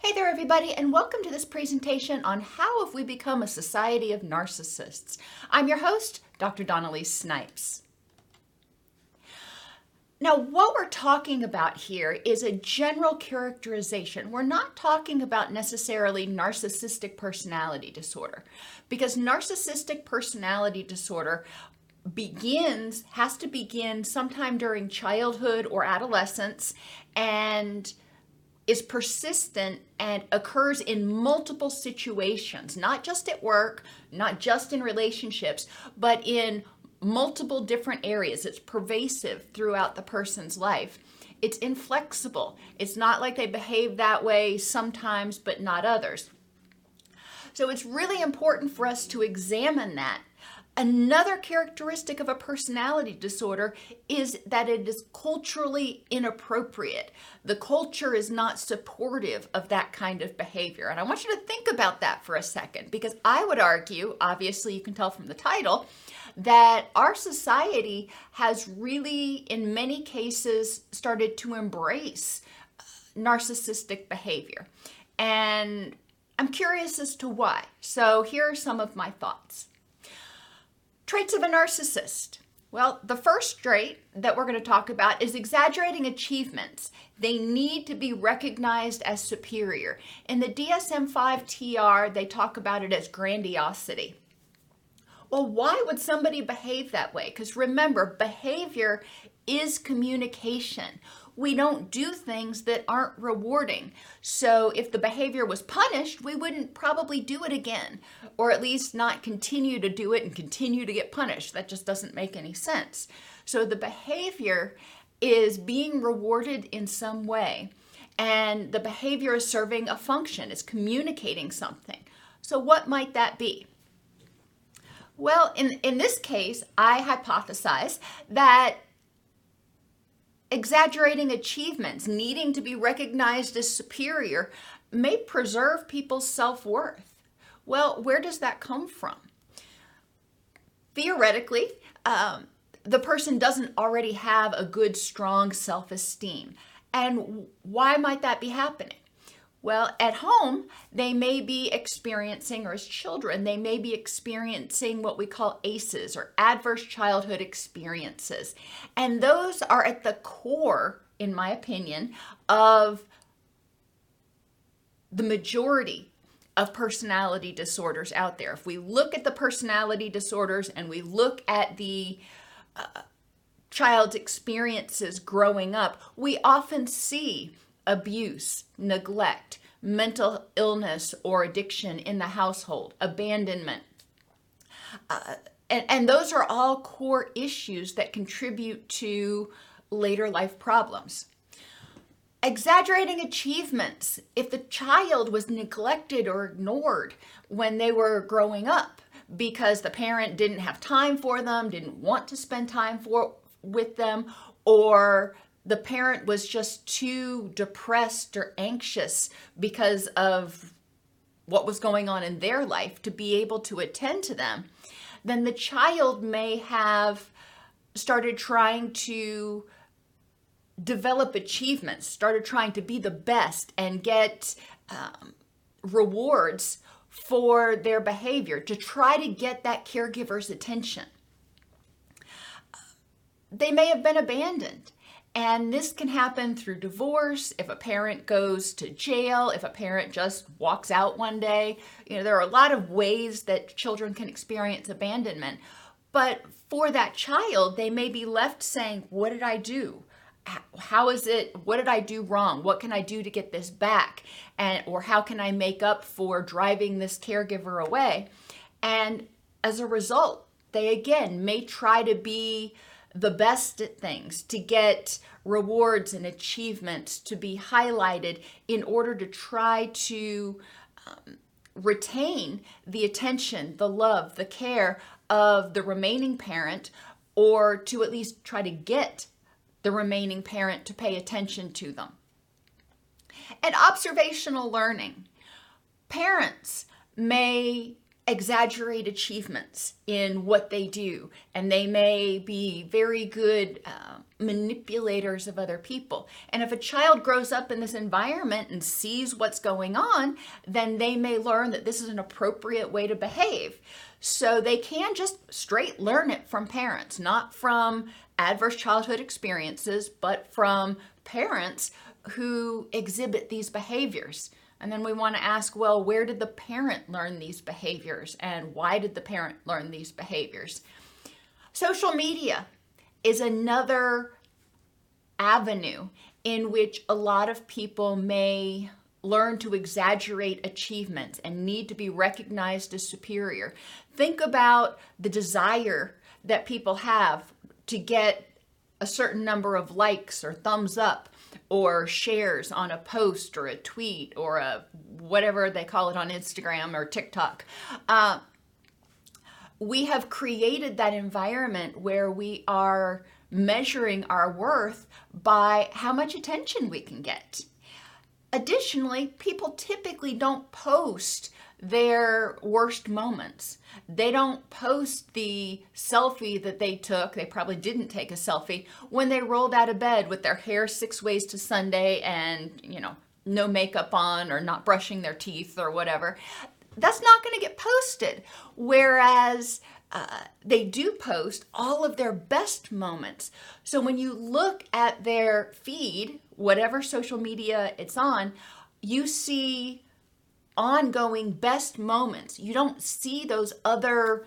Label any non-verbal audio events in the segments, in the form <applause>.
Hey there, everybody, and welcome to this presentation on how have we become a society of narcissists. I'm your host, Dr. Dawn-Elise Snipes. Now, what we're talking about here is a general characterization. We're not talking about necessarily narcissistic personality disorder because narcissistic personality disorder begins, has to begin sometime during childhood or adolescence and is persistent and occurs in multiple situations, not just at work, not just in relationships, but in multiple different areas. It's pervasive throughout the person's life. It's inflexible. It's not like they behave that way sometimes, but not others. So it's really important for us to examine that Another characteristic of a personality disorder is that it is culturally inappropriate. The culture is not supportive of that kind of behavior. And I want you to think about that for a second because I would argue, obviously, you can tell from the title, that our society has really, in many cases, started to embrace uh, narcissistic behavior. And I'm curious as to why. So here are some of my thoughts. Traits of a narcissist. Well, the first trait that we're going to talk about is exaggerating achievements. They need to be recognized as superior. In the DSM 5 TR, they talk about it as grandiosity. Well, why would somebody behave that way? Because remember, behavior is communication we don't do things that aren't rewarding. So if the behavior was punished, we wouldn't probably do it again, or at least not continue to do it and continue to get punished. That just doesn't make any sense. So the behavior is being rewarded in some way, and the behavior is serving a function, is communicating something. So what might that be? Well, in, in this case, I hypothesize that exaggerating achievements, needing to be recognized as superior, may preserve people's self worth. Well, where does that come from? Theoretically, um, the person doesn't already have a good, strong self esteem. And why might that be happening? Well, at home, they may be experiencing, or as children, they may be experiencing what we call ACEs or adverse childhood experiences. And those are at the core, in my opinion, of the majority of personality disorders out there. If we look at the personality disorders and we look at the uh, child's experiences growing up, we often see abuse, neglect, mental illness or addiction in the household, abandonment. Uh, and, and those are all core issues that contribute to later life problems. Exaggerating achievements. If the child was neglected or ignored when they were growing up because the parent didn't have time for them, didn't want to spend time for with them, or the parent was just too depressed or anxious because of what was going on in their life to be able to attend to them, then the child may have started trying to develop achievements, started trying to be the best and get um, rewards for their behavior to try to get that caregiver's attention. They may have been abandoned And this can happen through divorce, if a parent goes to jail, if a parent just walks out one day. You know, there are a lot of ways that children can experience abandonment. But for that child, they may be left saying, What did I do? How is it? What did I do wrong? What can I do to get this back? And or how can I make up for driving this caregiver away? And as a result, they again may try to be the best at things, to get rewards and achievements to be highlighted in order to try to um, retain the attention, the love, the care of the remaining parent, or to at least try to get the remaining parent to pay attention to them. And observational learning. Parents may exaggerate achievements in what they do, and they may be very good uh, manipulators of other people. And if a child grows up in this environment and sees what's going on, then they may learn that this is an appropriate way to behave. So they can just straight learn it from parents, not from adverse childhood experiences, but from parents who exhibit these behaviors. And then we want to ask, well, where did the parent learn these behaviors and why did the parent learn these behaviors? Social media is another avenue in which a lot of people may learn to exaggerate achievements and need to be recognized as superior. Think about the desire that people have to get a certain number of likes or thumbs up or shares on a post or a tweet or a whatever they call it on Instagram or TikTok. Uh, we have created that environment where we are measuring our worth by how much attention we can get. Additionally, people typically don't post their worst moments. They don't post the selfie that they took. They probably didn't take a selfie when they rolled out of bed with their hair six ways to Sunday and, you know, no makeup on or not brushing their teeth or whatever. That's not going to get posted. Whereas uh, they do post all of their best moments. So when you look at their feed, whatever social media it's on, you see ongoing best moments. You don't see those other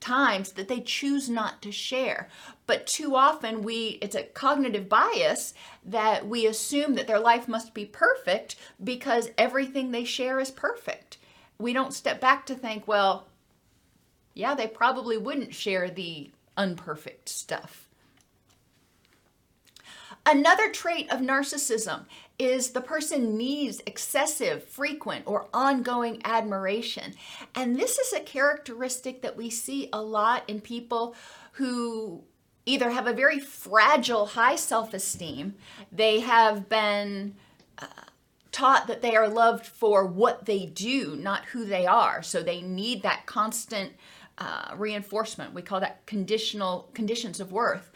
times that they choose not to share. But too often we it's a cognitive bias that we assume that their life must be perfect because everything they share is perfect. We don't step back to think, well, yeah, they probably wouldn't share the unperfect stuff. Another trait of narcissism is the person needs excessive, frequent, or ongoing admiration. And this is a characteristic that we see a lot in people who either have a very fragile, high self esteem, they have been uh, taught that they are loved for what they do, not who they are. So they need that constant uh, reinforcement. We call that conditional conditions of worth.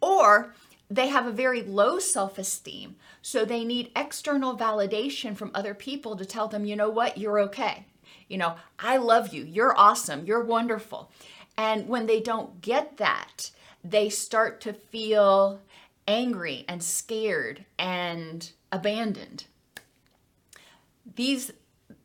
Or they have a very low self esteem. So they need external validation from other people to tell them, you know what, you're okay. You know, I love you. You're awesome. You're wonderful. And when they don't get that, they start to feel angry and scared and abandoned. These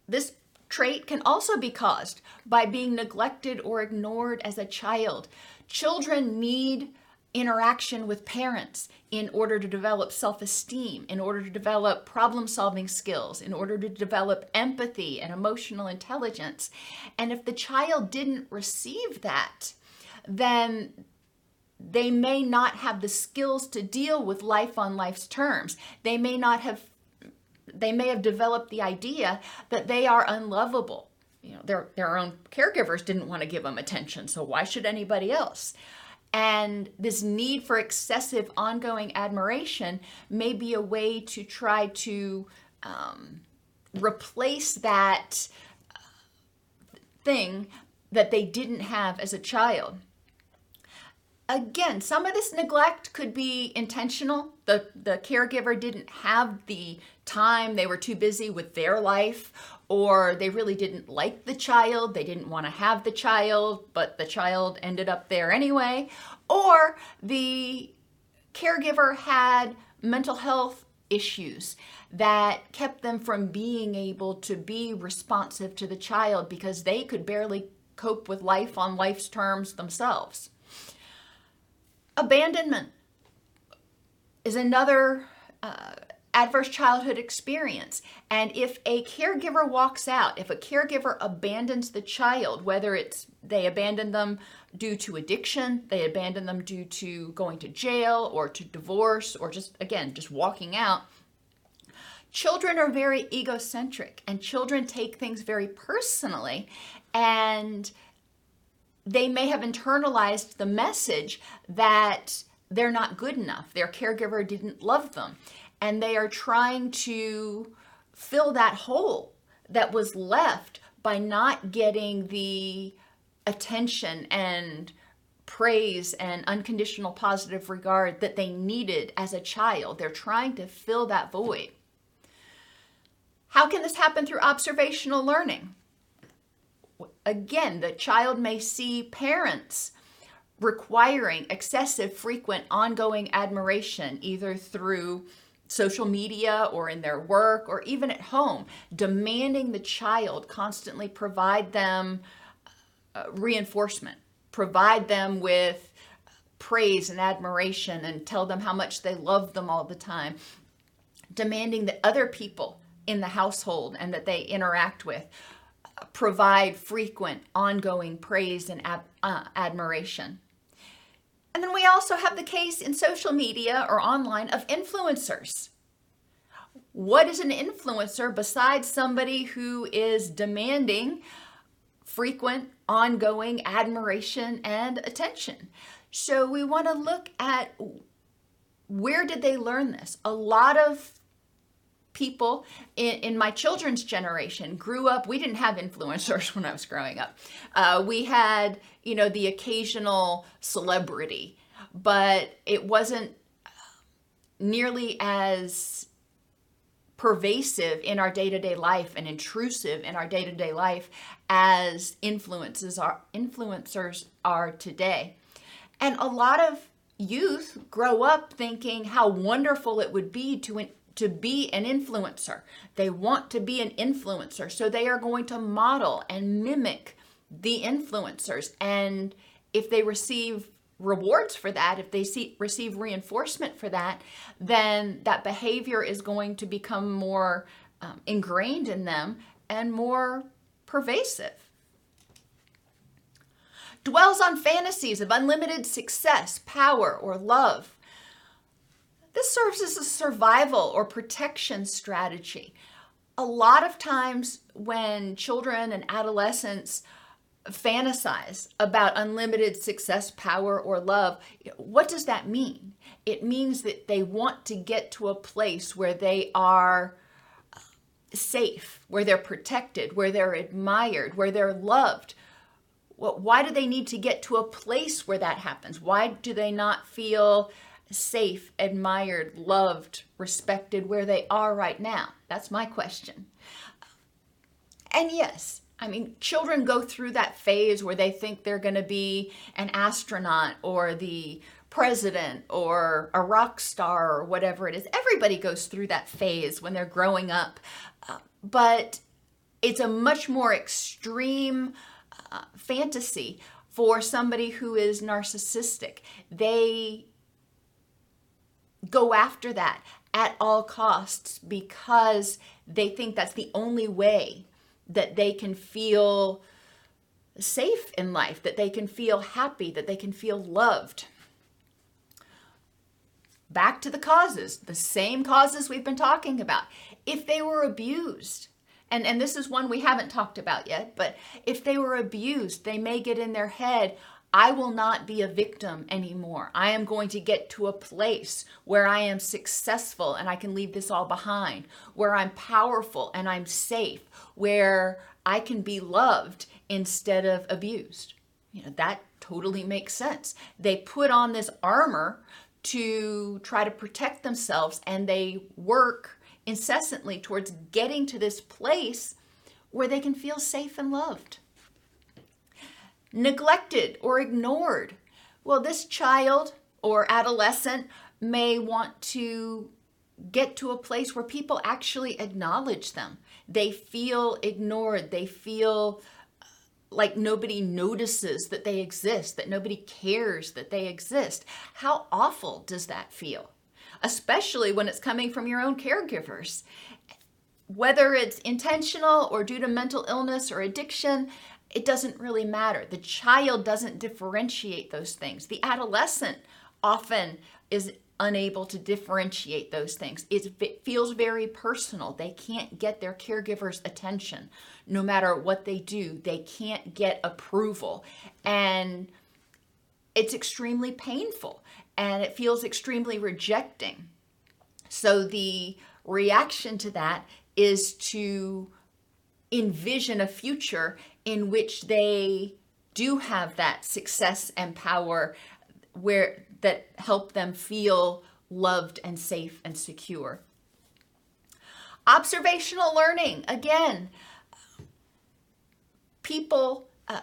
this trait can also be caused by being neglected or ignored as a child. Children need interaction with parents in order to develop self esteem, in order to develop problem solving skills, in order to develop empathy and emotional intelligence. And if the child didn't receive that, then they may not have the skills to deal with life on life's terms. They may not have they may have developed the idea that they are unlovable. You know, their their own caregivers didn't want to give them attention, so why should anybody else? And this need for excessive ongoing admiration may be a way to try to um, replace that uh, thing that they didn't have as a child. Again, some of this neglect could be intentional. The, the caregiver didn't have the time, they were too busy with their life, or they really didn't like the child, they didn't want to have the child, but the child ended up there anyway, or the caregiver had mental health issues that kept them from being able to be responsive to the child because they could barely cope with life on life's terms themselves. Abandonment is another uh, adverse childhood experience. And if a caregiver walks out, if a caregiver abandons the child, whether it's they abandon them due to addiction, they abandon them due to going to jail or to divorce or just, again, just walking out, children are very egocentric and children take things very personally and they may have internalized the message that they're not good enough their caregiver didn't love them and they are trying to fill that hole that was left by not getting the attention and praise and unconditional positive regard that they needed as a child. They're trying to fill that void. How can this happen through observational learning? Again, the child may see parents requiring excessive, frequent, ongoing admiration, either through social media or in their work or even at home, demanding the child constantly provide them uh, reinforcement, provide them with praise and admiration, and tell them how much they love them all the time, demanding that other people in the household and that they interact with uh, provide frequent, ongoing praise and ab- uh, admiration. And then we also have the case in social media or online of influencers. What is an influencer besides somebody who is demanding frequent, ongoing admiration and attention? So we want to look at where did they learn this? A lot of people in, in, my children's generation grew up we didn't have influencers <laughs> when i was growing up. Uh, we had you know the occasional celebrity but it wasn't nearly as pervasive in our day-to-day life and intrusive in our day-to-day life as influences are influencers are today. And a lot of youth grow up thinking how wonderful it would be to to be an influencer. They want to be an influencer. So they are going to model and mimic the influencers. And if they receive rewards for that, if they see, receive reinforcement for that, then that behavior is going to become more um, ingrained in them and more pervasive. Dwells on fantasies of unlimited success, power, or love serves as a survival or protection strategy. A lot of times, when children and adolescents fantasize about unlimited success, power, or love, what does that mean? It means that they want to get to a place where they are uh, safe, where they're protected, where they're admired, where they're loved. Well, why do they need to get to a place where that happens? Why do they not feel safe, admired, loved, respected where they are right now? That's my question. And yes, I mean, children go through that phase where they think they're going to be an astronaut or the president or a rock star or whatever it is. Everybody goes through that phase when they're growing up. Uh, but it's a much more extreme uh, fantasy for somebody who is narcissistic. They go after that at all costs because they think that's the only way that they can feel safe in life, that they can feel happy, that they can feel loved. Back to the causes, the same causes we've been talking about. If they were abused, and, and this is one we haven't talked about yet, but if they were abused, they may get in their head, I will not be a victim anymore. I am going to get to a place where I am successful and I can leave this all behind, where I'm powerful and I'm safe, where I can be loved instead of abused. You know, that totally makes sense. They put on this armor to try to protect themselves and they work incessantly towards getting to this place where they can feel safe and loved neglected or ignored. Well, this child or adolescent may want to get to a place where people actually acknowledge them. They feel ignored. They feel uh, like nobody notices that they exist, that nobody cares that they exist. How awful does that feel? Especially when it's coming from your own caregivers. Whether it's intentional or due to mental illness or addiction, it doesn't really matter. The child doesn't differentiate those things. The adolescent often is unable to differentiate those things. it feels very personal. They can't get their caregiver's attention no matter what they do. They can't get approval. And it's extremely painful and it feels extremely rejecting. So the reaction to that is to envision a future in which they do have that success and power where that help them feel loved and safe and secure. Observational learning, again, people, uh,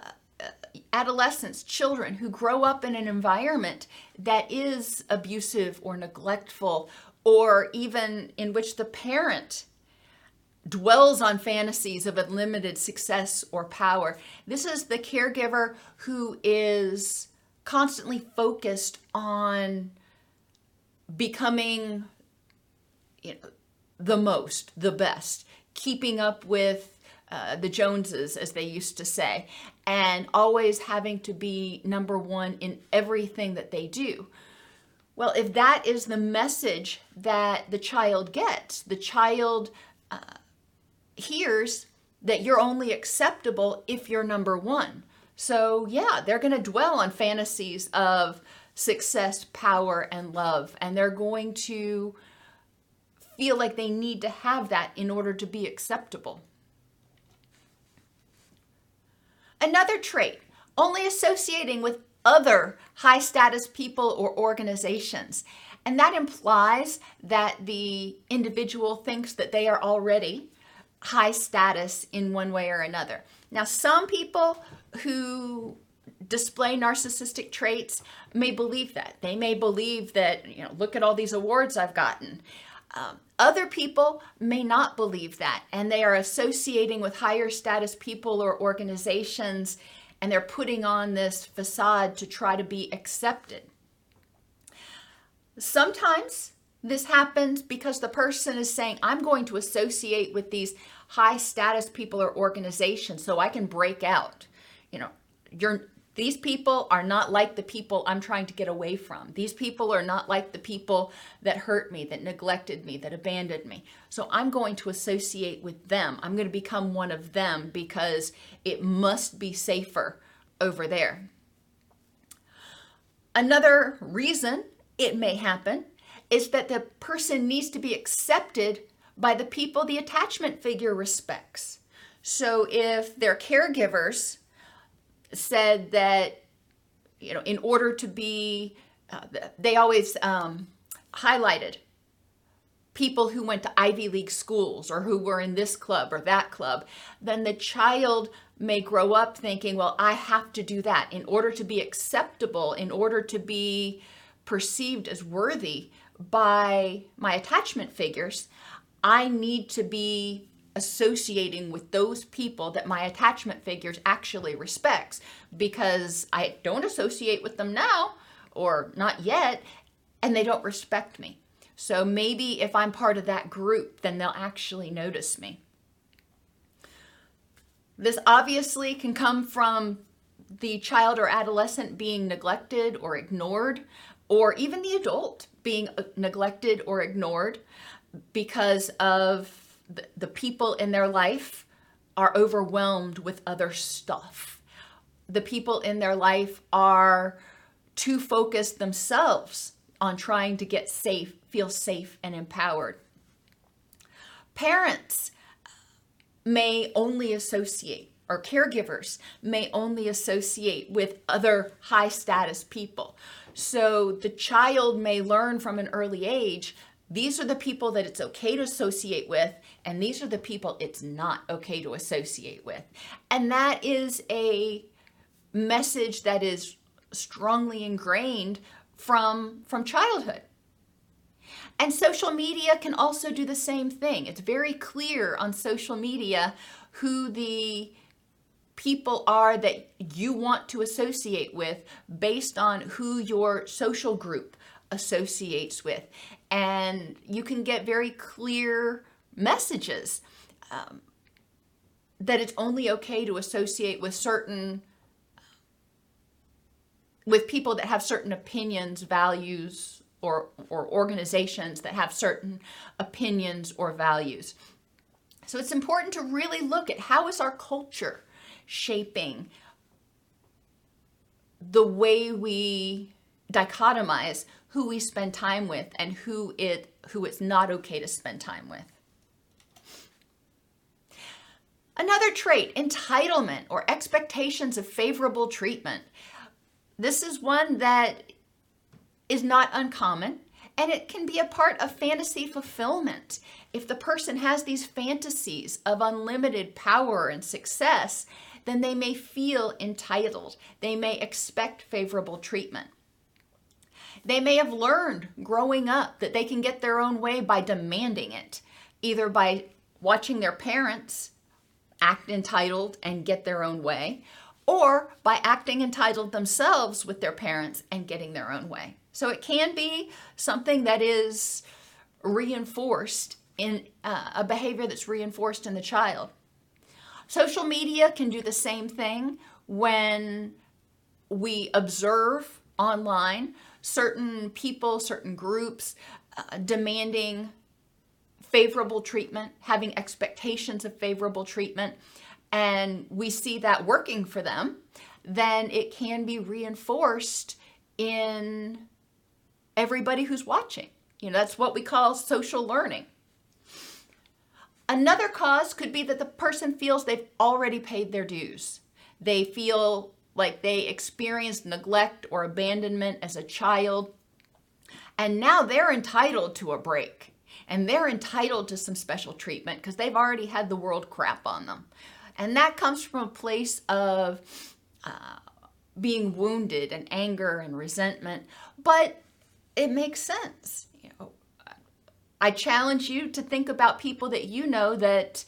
adolescents, children who grow up in an environment that is abusive or neglectful, or even in which the parent dwells on fantasies of unlimited success or power. This is the caregiver who is constantly focused on becoming you know, the most, the best, keeping up with uh, the Joneses, as they used to say, and always having to be number one in everything that they do. Well, if that is the message that the child gets, the child uh, hears that you're only acceptable if you're number one. So, yeah, they're going to dwell on fantasies of success, power, and love, and they're going to feel like they need to have that in order to be acceptable. Another trait, only associating with other high status people or organizations. And that implies that the individual thinks that they are already high status in one way or another. Now, some people who display narcissistic traits may believe that. They may believe that, you know, look at all these awards I've gotten. Um, other people may not believe that, and they are associating with higher status people or organizations, and they're putting on this facade to try to be accepted. Sometimes this happens because the person is saying, I'm going to associate with these high status people or organizations so I can break out. You know, you're these people are not like the people I'm trying to get away from. These people are not like the people that hurt me, that neglected me, that abandoned me. So I'm going to associate with them. I'm going to become one of them because it must be safer over there. Another reason it may happen is that the person needs to be accepted by the people the attachment figure respects. So if their caregivers said that, you know, in order to be, uh, they always um, highlighted people who went to Ivy League schools or who were in this club or that club, then the child may grow up thinking, well, I have to do that in order to be acceptable, in order to be perceived as worthy by my attachment figures. I need to be associating with those people that my attachment figures actually respects because I don't associate with them now or not yet and they don't respect me. So maybe if I'm part of that group, then they'll actually notice me. This obviously can come from the child or adolescent being neglected or ignored, or even the adult being uh, neglected or ignored because of the, the people in their life are overwhelmed with other stuff. The people in their life are too focused themselves on trying to get safe, feel safe and empowered. Parents may only associate, or caregivers may only associate with other high status people. So the child may learn from an early age these are the people that it's okay to associate with, and these are the people it's not okay to associate with. And that is a message that is strongly ingrained from from childhood. And social media can also do the same thing. It's very clear on social media who the people are that you want to associate with based on who your social group associates with. And you can get very clear messages um, that it's only okay to associate with certain with people that have certain opinions, values, or, or organizations that have certain opinions or values. So it's important to really look at how is our culture shaping the way we dichotomize who we spend time with and who it who it's not okay to spend time with. Another trait, entitlement or expectations of favorable treatment. This is one that is not uncommon and it can be a part of fantasy fulfillment. If the person has these fantasies of unlimited power and success, then they may feel entitled. They may expect favorable treatment. They may have learned growing up that they can get their own way by demanding it, either by watching their parents act entitled and get their own way, or by acting entitled themselves with their parents and getting their own way. So it can be something that is reinforced in uh, a behavior that's reinforced in the child. Social media can do the same thing when we observe online certain people, certain groups uh, demanding favorable treatment, having expectations of favorable treatment, and we see that working for them, then it can be reinforced in everybody who's watching. You know, that's what we call social learning. Another cause could be that the person feels they've already paid their dues. They feel like they experienced neglect or abandonment as a child, and now they're entitled to a break and they're entitled to some special treatment because they've already had the world crap on them. And that comes from a place of uh, being wounded and anger and resentment, but it makes sense. I challenge you to think about people that you know that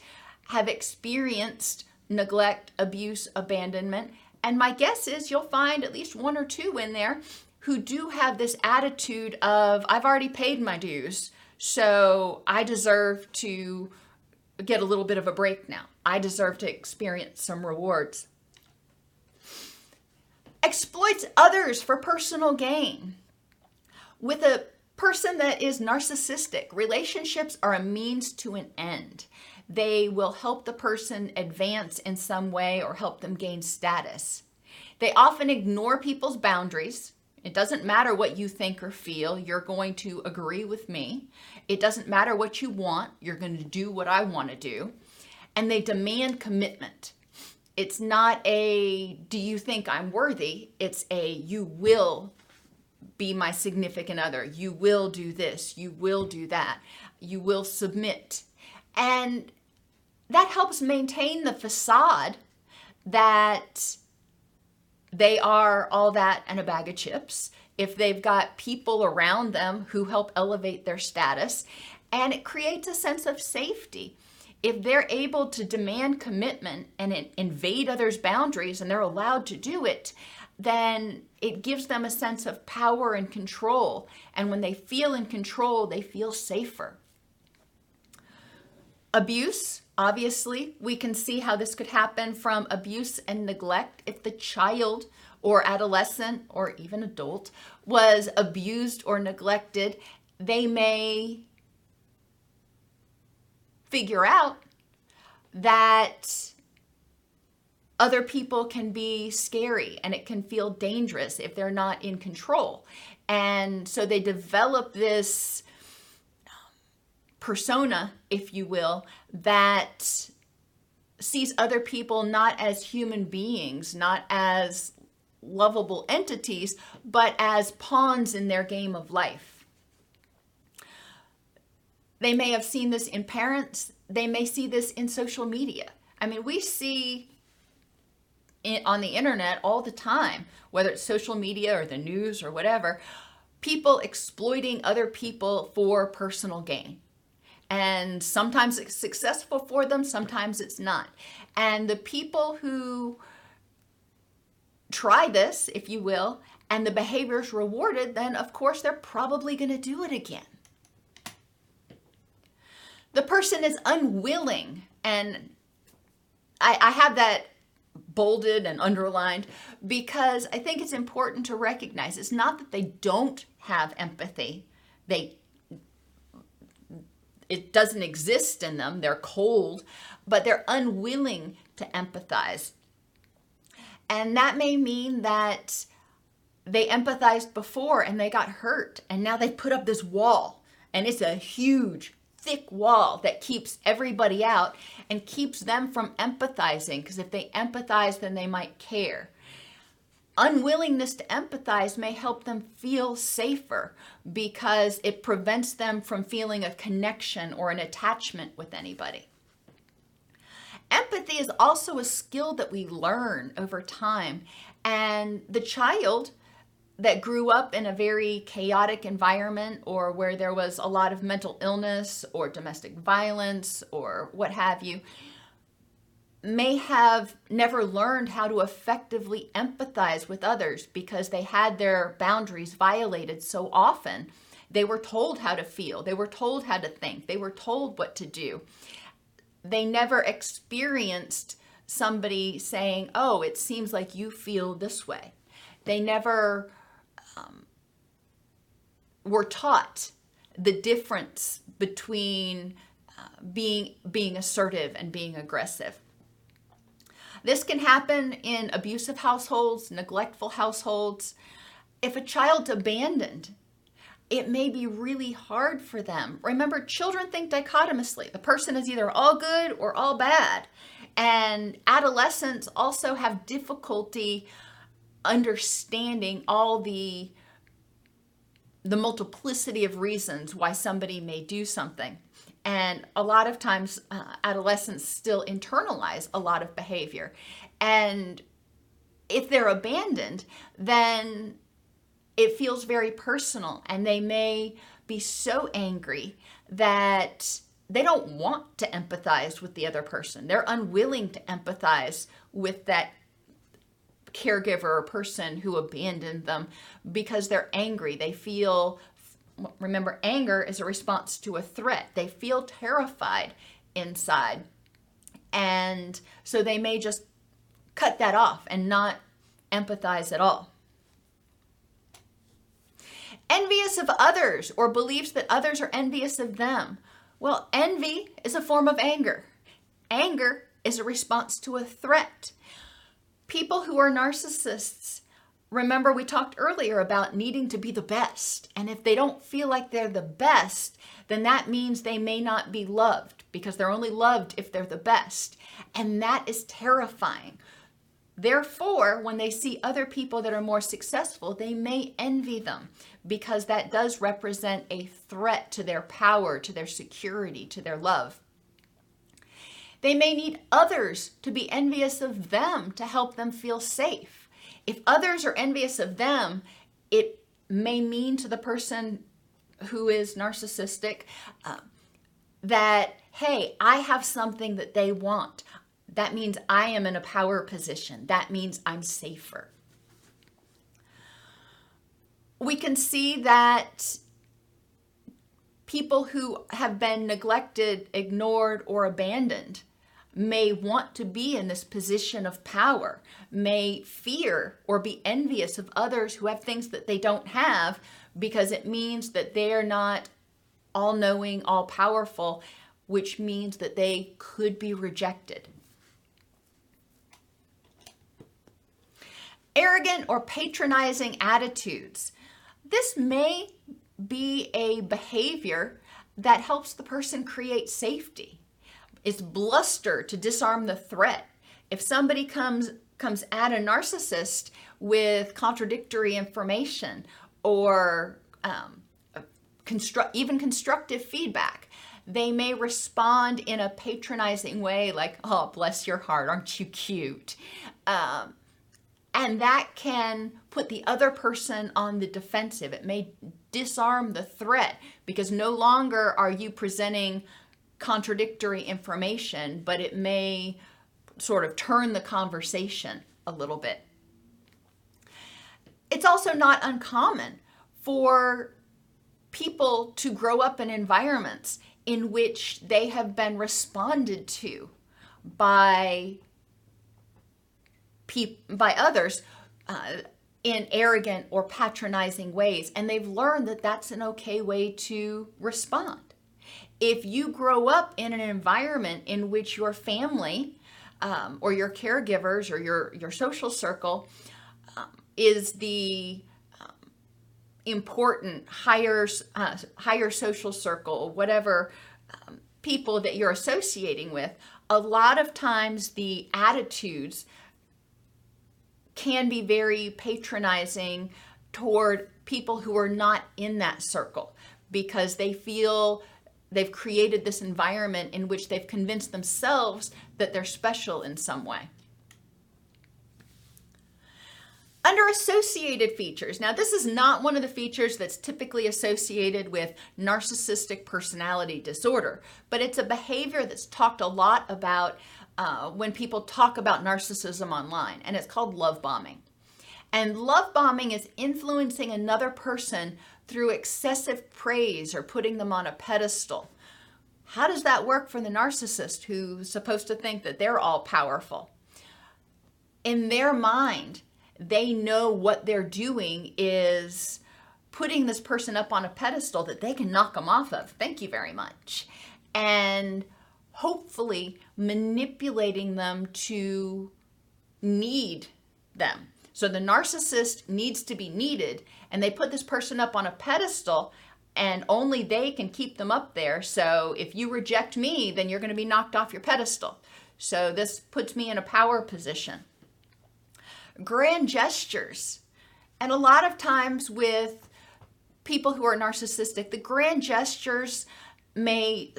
have experienced neglect, abuse, abandonment. And my guess is you'll find at least one or two in there who do have this attitude of, I've already paid my dues, so I deserve to get a little bit of a break now. I deserve to experience some rewards. Exploits others for personal gain. With a person that is narcissistic, relationships are a means to an end. They will help the person advance in some way or help them gain status. They often ignore people's boundaries. It doesn't matter what you think or feel, you're going to agree with me. It doesn't matter what you want, you're going to do what I want to do. And they demand commitment. It's not a, do you think I'm worthy? It's a, you will be my significant other. You will do this. You will do that. You will submit. And that helps maintain the facade that they are all that and a bag of chips. If they've got people around them who help elevate their status, and it creates a sense of safety. If they're able to demand commitment and invade others' boundaries and they're allowed to do it, then it gives them a sense of power and control. And when they feel in control, they feel safer. Abuse, obviously, we can see how this could happen from abuse and neglect. If the child or adolescent or even adult was abused or neglected, they may figure out that other people can be scary and it can feel dangerous if they're not in control. And so they develop this persona, if you will, that sees other people not as human beings, not as lovable entities, but as pawns in their game of life. They may have seen this in parents, they may see this in social media. I mean, we see on the internet all the time, whether it's social media or the news or whatever, people exploiting other people for personal gain. And sometimes it's successful for them, sometimes it's not. And the people who try this, if you will, and the behavior is rewarded, then of course they're probably going to do it again. The person is unwilling, and I, I have that bolded and underlined because I think it's important to recognize it's not that they don't have empathy. They it doesn't exist in them. They're cold, but they're unwilling to empathize. And that may mean that they empathized before and they got hurt and now they put up this wall and it's a huge thick wall that keeps everybody out and keeps them from empathizing because if they empathize then they might care unwillingness to empathize may help them feel safer because it prevents them from feeling a connection or an attachment with anybody. Empathy is also a skill that we learn over time and the child that grew up in a very chaotic environment or where there was a lot of mental illness or domestic violence or what have you may have never learned how to effectively empathize with others because they had their boundaries violated so often. They were told how to feel, they were told how to think, they were told what to do. They never experienced somebody saying, Oh, it seems like you feel this way. They never um, were taught the difference between uh, being being assertive and being aggressive. This can happen in abusive households, neglectful households. If a child's abandoned, it may be really hard for them. Remember, children think dichotomously. The person is either all good or all bad. And adolescents also have difficulty understanding all the the multiplicity of reasons why somebody may do something. And a lot of times, uh, adolescents still internalize a lot of behavior. And if they're abandoned, then it feels very personal, and they may be so angry that they don't want to empathize with the other person. They're unwilling to empathize with that caregiver or person who abandoned them because they're angry. They feel, remember, anger is a response to a threat. They feel terrified inside. And so they may just cut that off and not empathize at all. Envious of others or believes that others are envious of them. Well, envy is a form of anger. Anger is a response to a threat. People who are narcissists, remember we talked earlier about needing to be the best. And if they don't feel like they're the best, then that means they may not be loved because they're only loved if they're the best. And that is terrifying. Therefore, when they see other people that are more successful, they may envy them because that does represent a threat to their power, to their security, to their love. They may need others to be envious of them to help them feel safe. If others are envious of them, it may mean to the person who is narcissistic uh, that, hey, I have something that they want. That means I am in a power position. That means I'm safer. We can see that people who have been neglected, ignored, or abandoned may want to be in this position of power, may fear or be envious of others who have things that they don't have because it means that they're not all knowing, all powerful, which means that they could be rejected. Arrogant or patronizing attitudes. This may be a behavior that helps the person create safety it's bluster to disarm the threat. If somebody comes comes at a narcissist with contradictory information or um, construct even constructive feedback, they may respond in a patronizing way, like "Oh, bless your heart, aren't you cute?" Um, And that can put the other person on the defensive. It may disarm the threat because no longer are you presenting contradictory information, but it may sort of turn the conversation a little bit. It's also not uncommon for people to grow up in environments in which they have been responded to by pe- by others uh, in arrogant or patronizing ways and they've learned that that's an okay way to respond if you grow up in an environment in which your family um, or your caregivers or your your social circle um, is the um, important higher uh, higher social circle whatever um, people that you're associating with a lot of times the attitudes can be very patronizing toward people who are not in that circle because they feel they've created this environment in which they've convinced themselves that they're special in some way. Under associated features, now this is not one of the features that's typically associated with narcissistic personality disorder, but it's a behavior that's talked a lot about uh, when people talk about narcissism online, and it's called love bombing. And love bombing is influencing another person through excessive praise or putting them on a pedestal. How does that work for the narcissist who's supposed to think that they're all powerful? In their mind, they know what they're doing is putting this person up on a pedestal that they can knock them off of. Thank you very much. And hopefully manipulating them to need them. So the narcissist needs to be needed, and they put this person up on a pedestal, and only they can keep them up there. So if you reject me, then you're going to be knocked off your pedestal. So this puts me in a power position. Grand gestures. And a lot of times with people who are narcissistic, the grand gestures may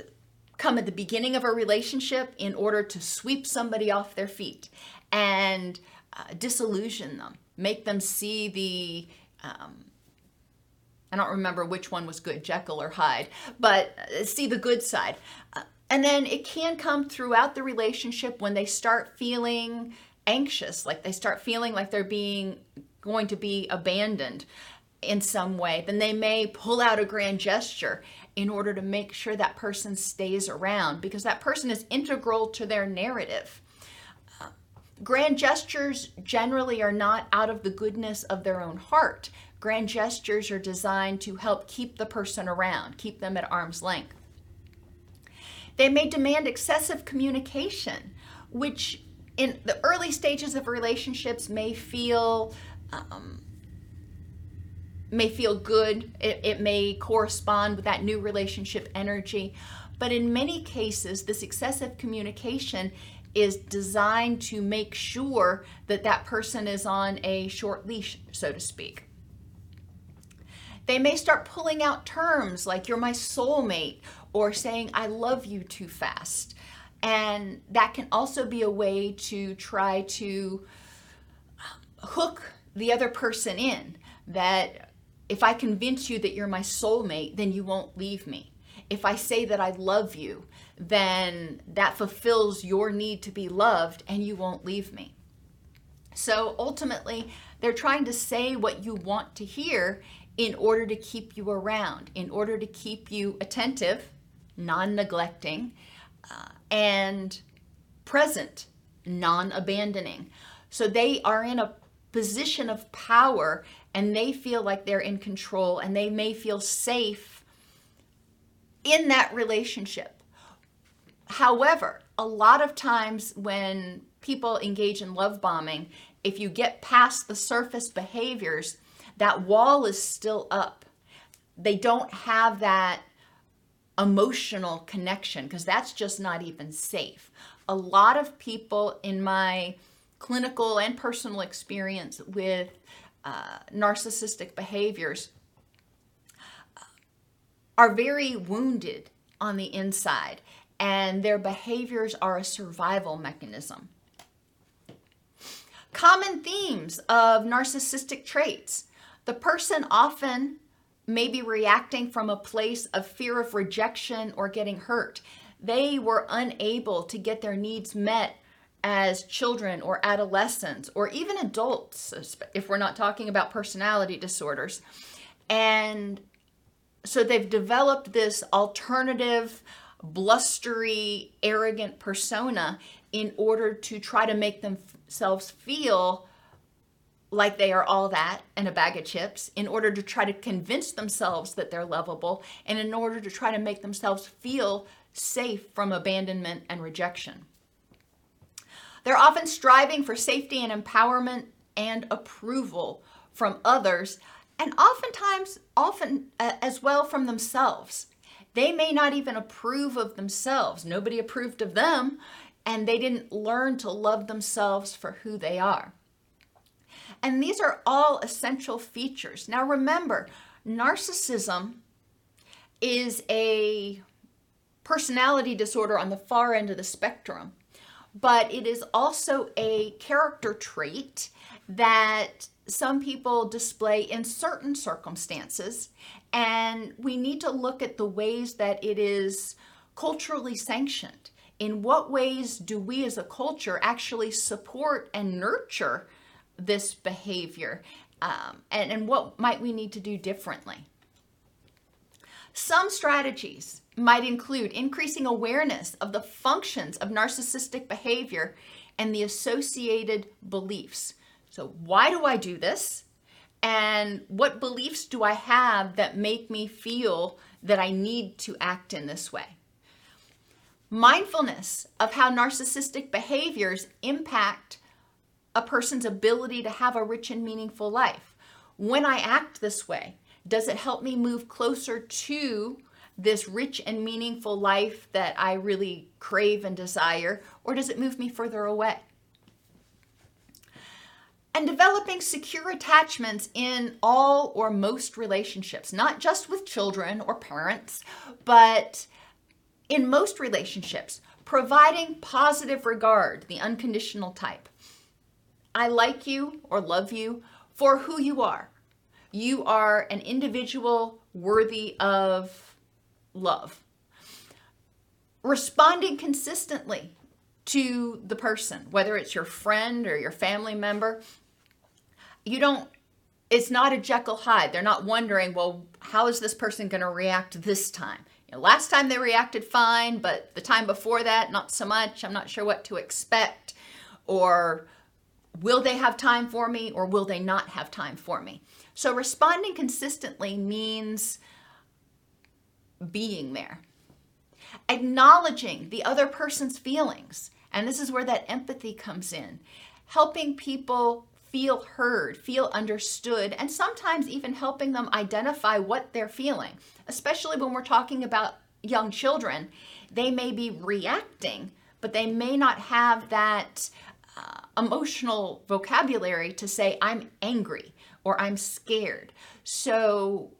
come at the beginning of a relationship in order to sweep somebody off their feet. And uh, disillusion them, make them see the. Um, I don't remember which one was good, Jekyll or Hyde, but uh, see the good side. Uh, and then it can come throughout the relationship when they start feeling anxious, like they start feeling like they're being going to be abandoned in some way, then they may pull out a grand gesture in order to make sure that person stays around because that person is integral to their narrative. Grand gestures generally are not out of the goodness of their own heart. Grand gestures are designed to help keep the person around, keep them at arm's length. They may demand excessive communication, which in the early stages of relationships may feel um, may feel good. It, it may correspond with that new relationship energy. But in many cases, this excessive communication is designed to make sure that that person is on a short leash, so to speak. They may start pulling out terms like, you're my soulmate, or saying, I love you too fast. And that can also be a way to try to hook the other person in that if I convince you that you're my soulmate, then you won't leave me. If I say that I love you, then that fulfills your need to be loved and you won't leave me. So ultimately, they're trying to say what you want to hear in order to keep you around, in order to keep you attentive, non neglecting, uh, and present, non abandoning. So they are in a position of power and they feel like they're in control and they may feel safe in that relationship. However, a lot of times when people engage in love bombing, if you get past the surface behaviors, that wall is still up. They don't have that emotional connection because that's just not even safe. A lot of people in my clinical and personal experience with uh, narcissistic behaviors are very wounded on the inside and their behaviors are a survival mechanism. Common themes of narcissistic traits. The person often may be reacting from a place of fear of rejection or getting hurt. They were unable to get their needs met as children or adolescents or even adults, if we're not talking about personality disorders. And so they've developed this alternative, blustery, arrogant persona in order to try to make themselves feel like they are all that and a bag of chips in order to try to convince themselves that they're lovable and in order to try to make themselves feel safe from abandonment and rejection. They're often striving for safety and empowerment and approval from others and oftentimes often uh, as well from themselves. They may not even approve of themselves. Nobody approved of them and they didn't learn to love themselves for who they are. And these are all essential features. Now remember, narcissism is a personality disorder on the far end of the spectrum, but it is also a character trait that some people display in certain circumstances. And we need to look at the ways that it is culturally sanctioned. In what ways do we as a culture actually support and nurture this behavior? Um, and, and what might we need to do differently? Some strategies might include increasing awareness of the functions of narcissistic behavior and the associated beliefs. So, why do I do this? And what beliefs do I have that make me feel that I need to act in this way? Mindfulness of how narcissistic behaviors impact a person's ability to have a rich and meaningful life. When I act this way, does it help me move closer to this rich and meaningful life that I really crave and desire, or does it move me further away? And developing secure attachments in all or most relationships, not just with children or parents, but in most relationships, providing positive regard, the unconditional type. I like you or love you for who you are. You are an individual worthy of love. Responding consistently to the person, whether it's your friend or your family member, you don't, it's not a Jekyll Hyde. They're not wondering, well, how is this person going to react this time? You know, last time they reacted fine, but the time before that, not so much. I'm not sure what to expect. Or Will they have time for me or will they not have time for me? So responding consistently means being there, acknowledging the other person's feelings. And this is where that empathy comes in, helping people feel heard, feel understood, and sometimes even helping them identify what they're feeling, especially when we're talking about young children. They may be reacting, but they may not have that uh, emotional vocabulary to say, I'm angry or I'm scared. So,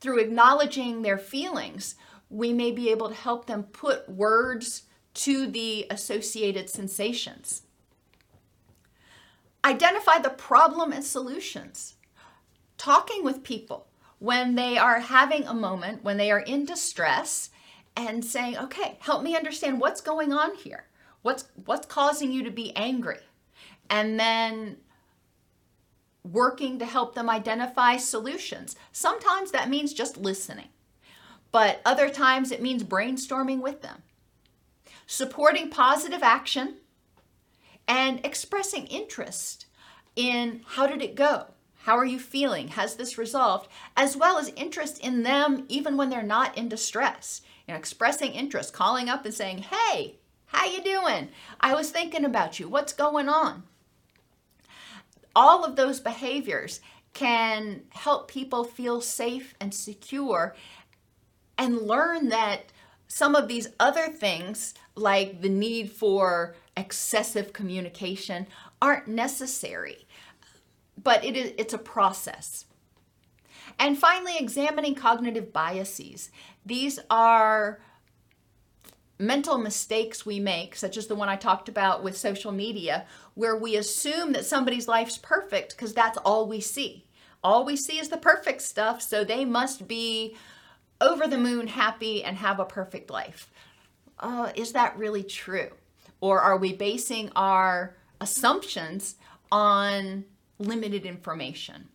through acknowledging their feelings, we may be able to help them put words to the associated sensations. Identify the problem and solutions. Talking with people when they are having a moment, when they are in distress, and saying, okay, help me understand what's going on here. What's what's causing you to be angry? And then working to help them identify solutions. Sometimes that means just listening. But other times it means brainstorming with them. Supporting positive action and expressing interest in how did it go? How are you feeling? Has this resolved? As well as interest in them even when they're not in distress. You know, expressing interest, calling up and saying, "Hey, how you doing? I was thinking about you. What's going on? All of those behaviors can help people feel safe and secure and learn that some of these other things, like the need for excessive communication, aren't necessary. But it is, it's a process. And finally, examining cognitive biases. These are mental mistakes we make, such as the one I talked about with social media, where we assume that somebody's life's perfect because that's all we see. All we see is the perfect stuff, so they must be over the moon happy and have a perfect life. Uh, is that really true? Or are we basing our assumptions on limited information?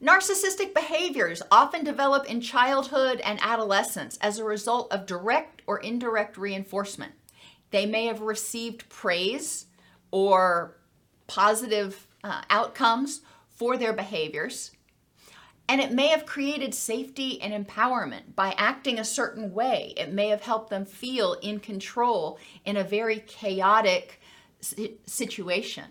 Narcissistic behaviors often develop in childhood and adolescence as a result of direct or indirect reinforcement. They may have received praise or positive uh, outcomes for their behaviors. And it may have created safety and empowerment by acting a certain way. It may have helped them feel in control in a very chaotic situation.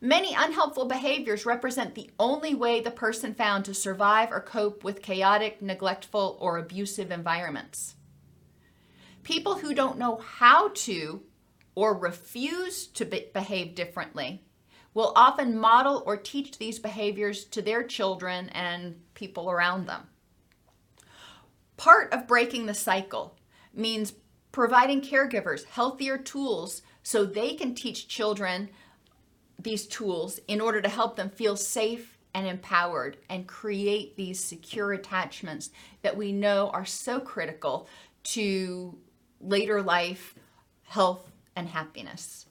Many unhelpful behaviors represent the only way the person found to survive or cope with chaotic, neglectful, or abusive environments. People who don't know how to or refuse to be- behave differently will often model or teach these behaviors to their children and people around them. Part of breaking the cycle means providing caregivers healthier tools so they can teach children these tools in order to help them feel safe and empowered and create these secure attachments that we know are so critical to later life health and happiness.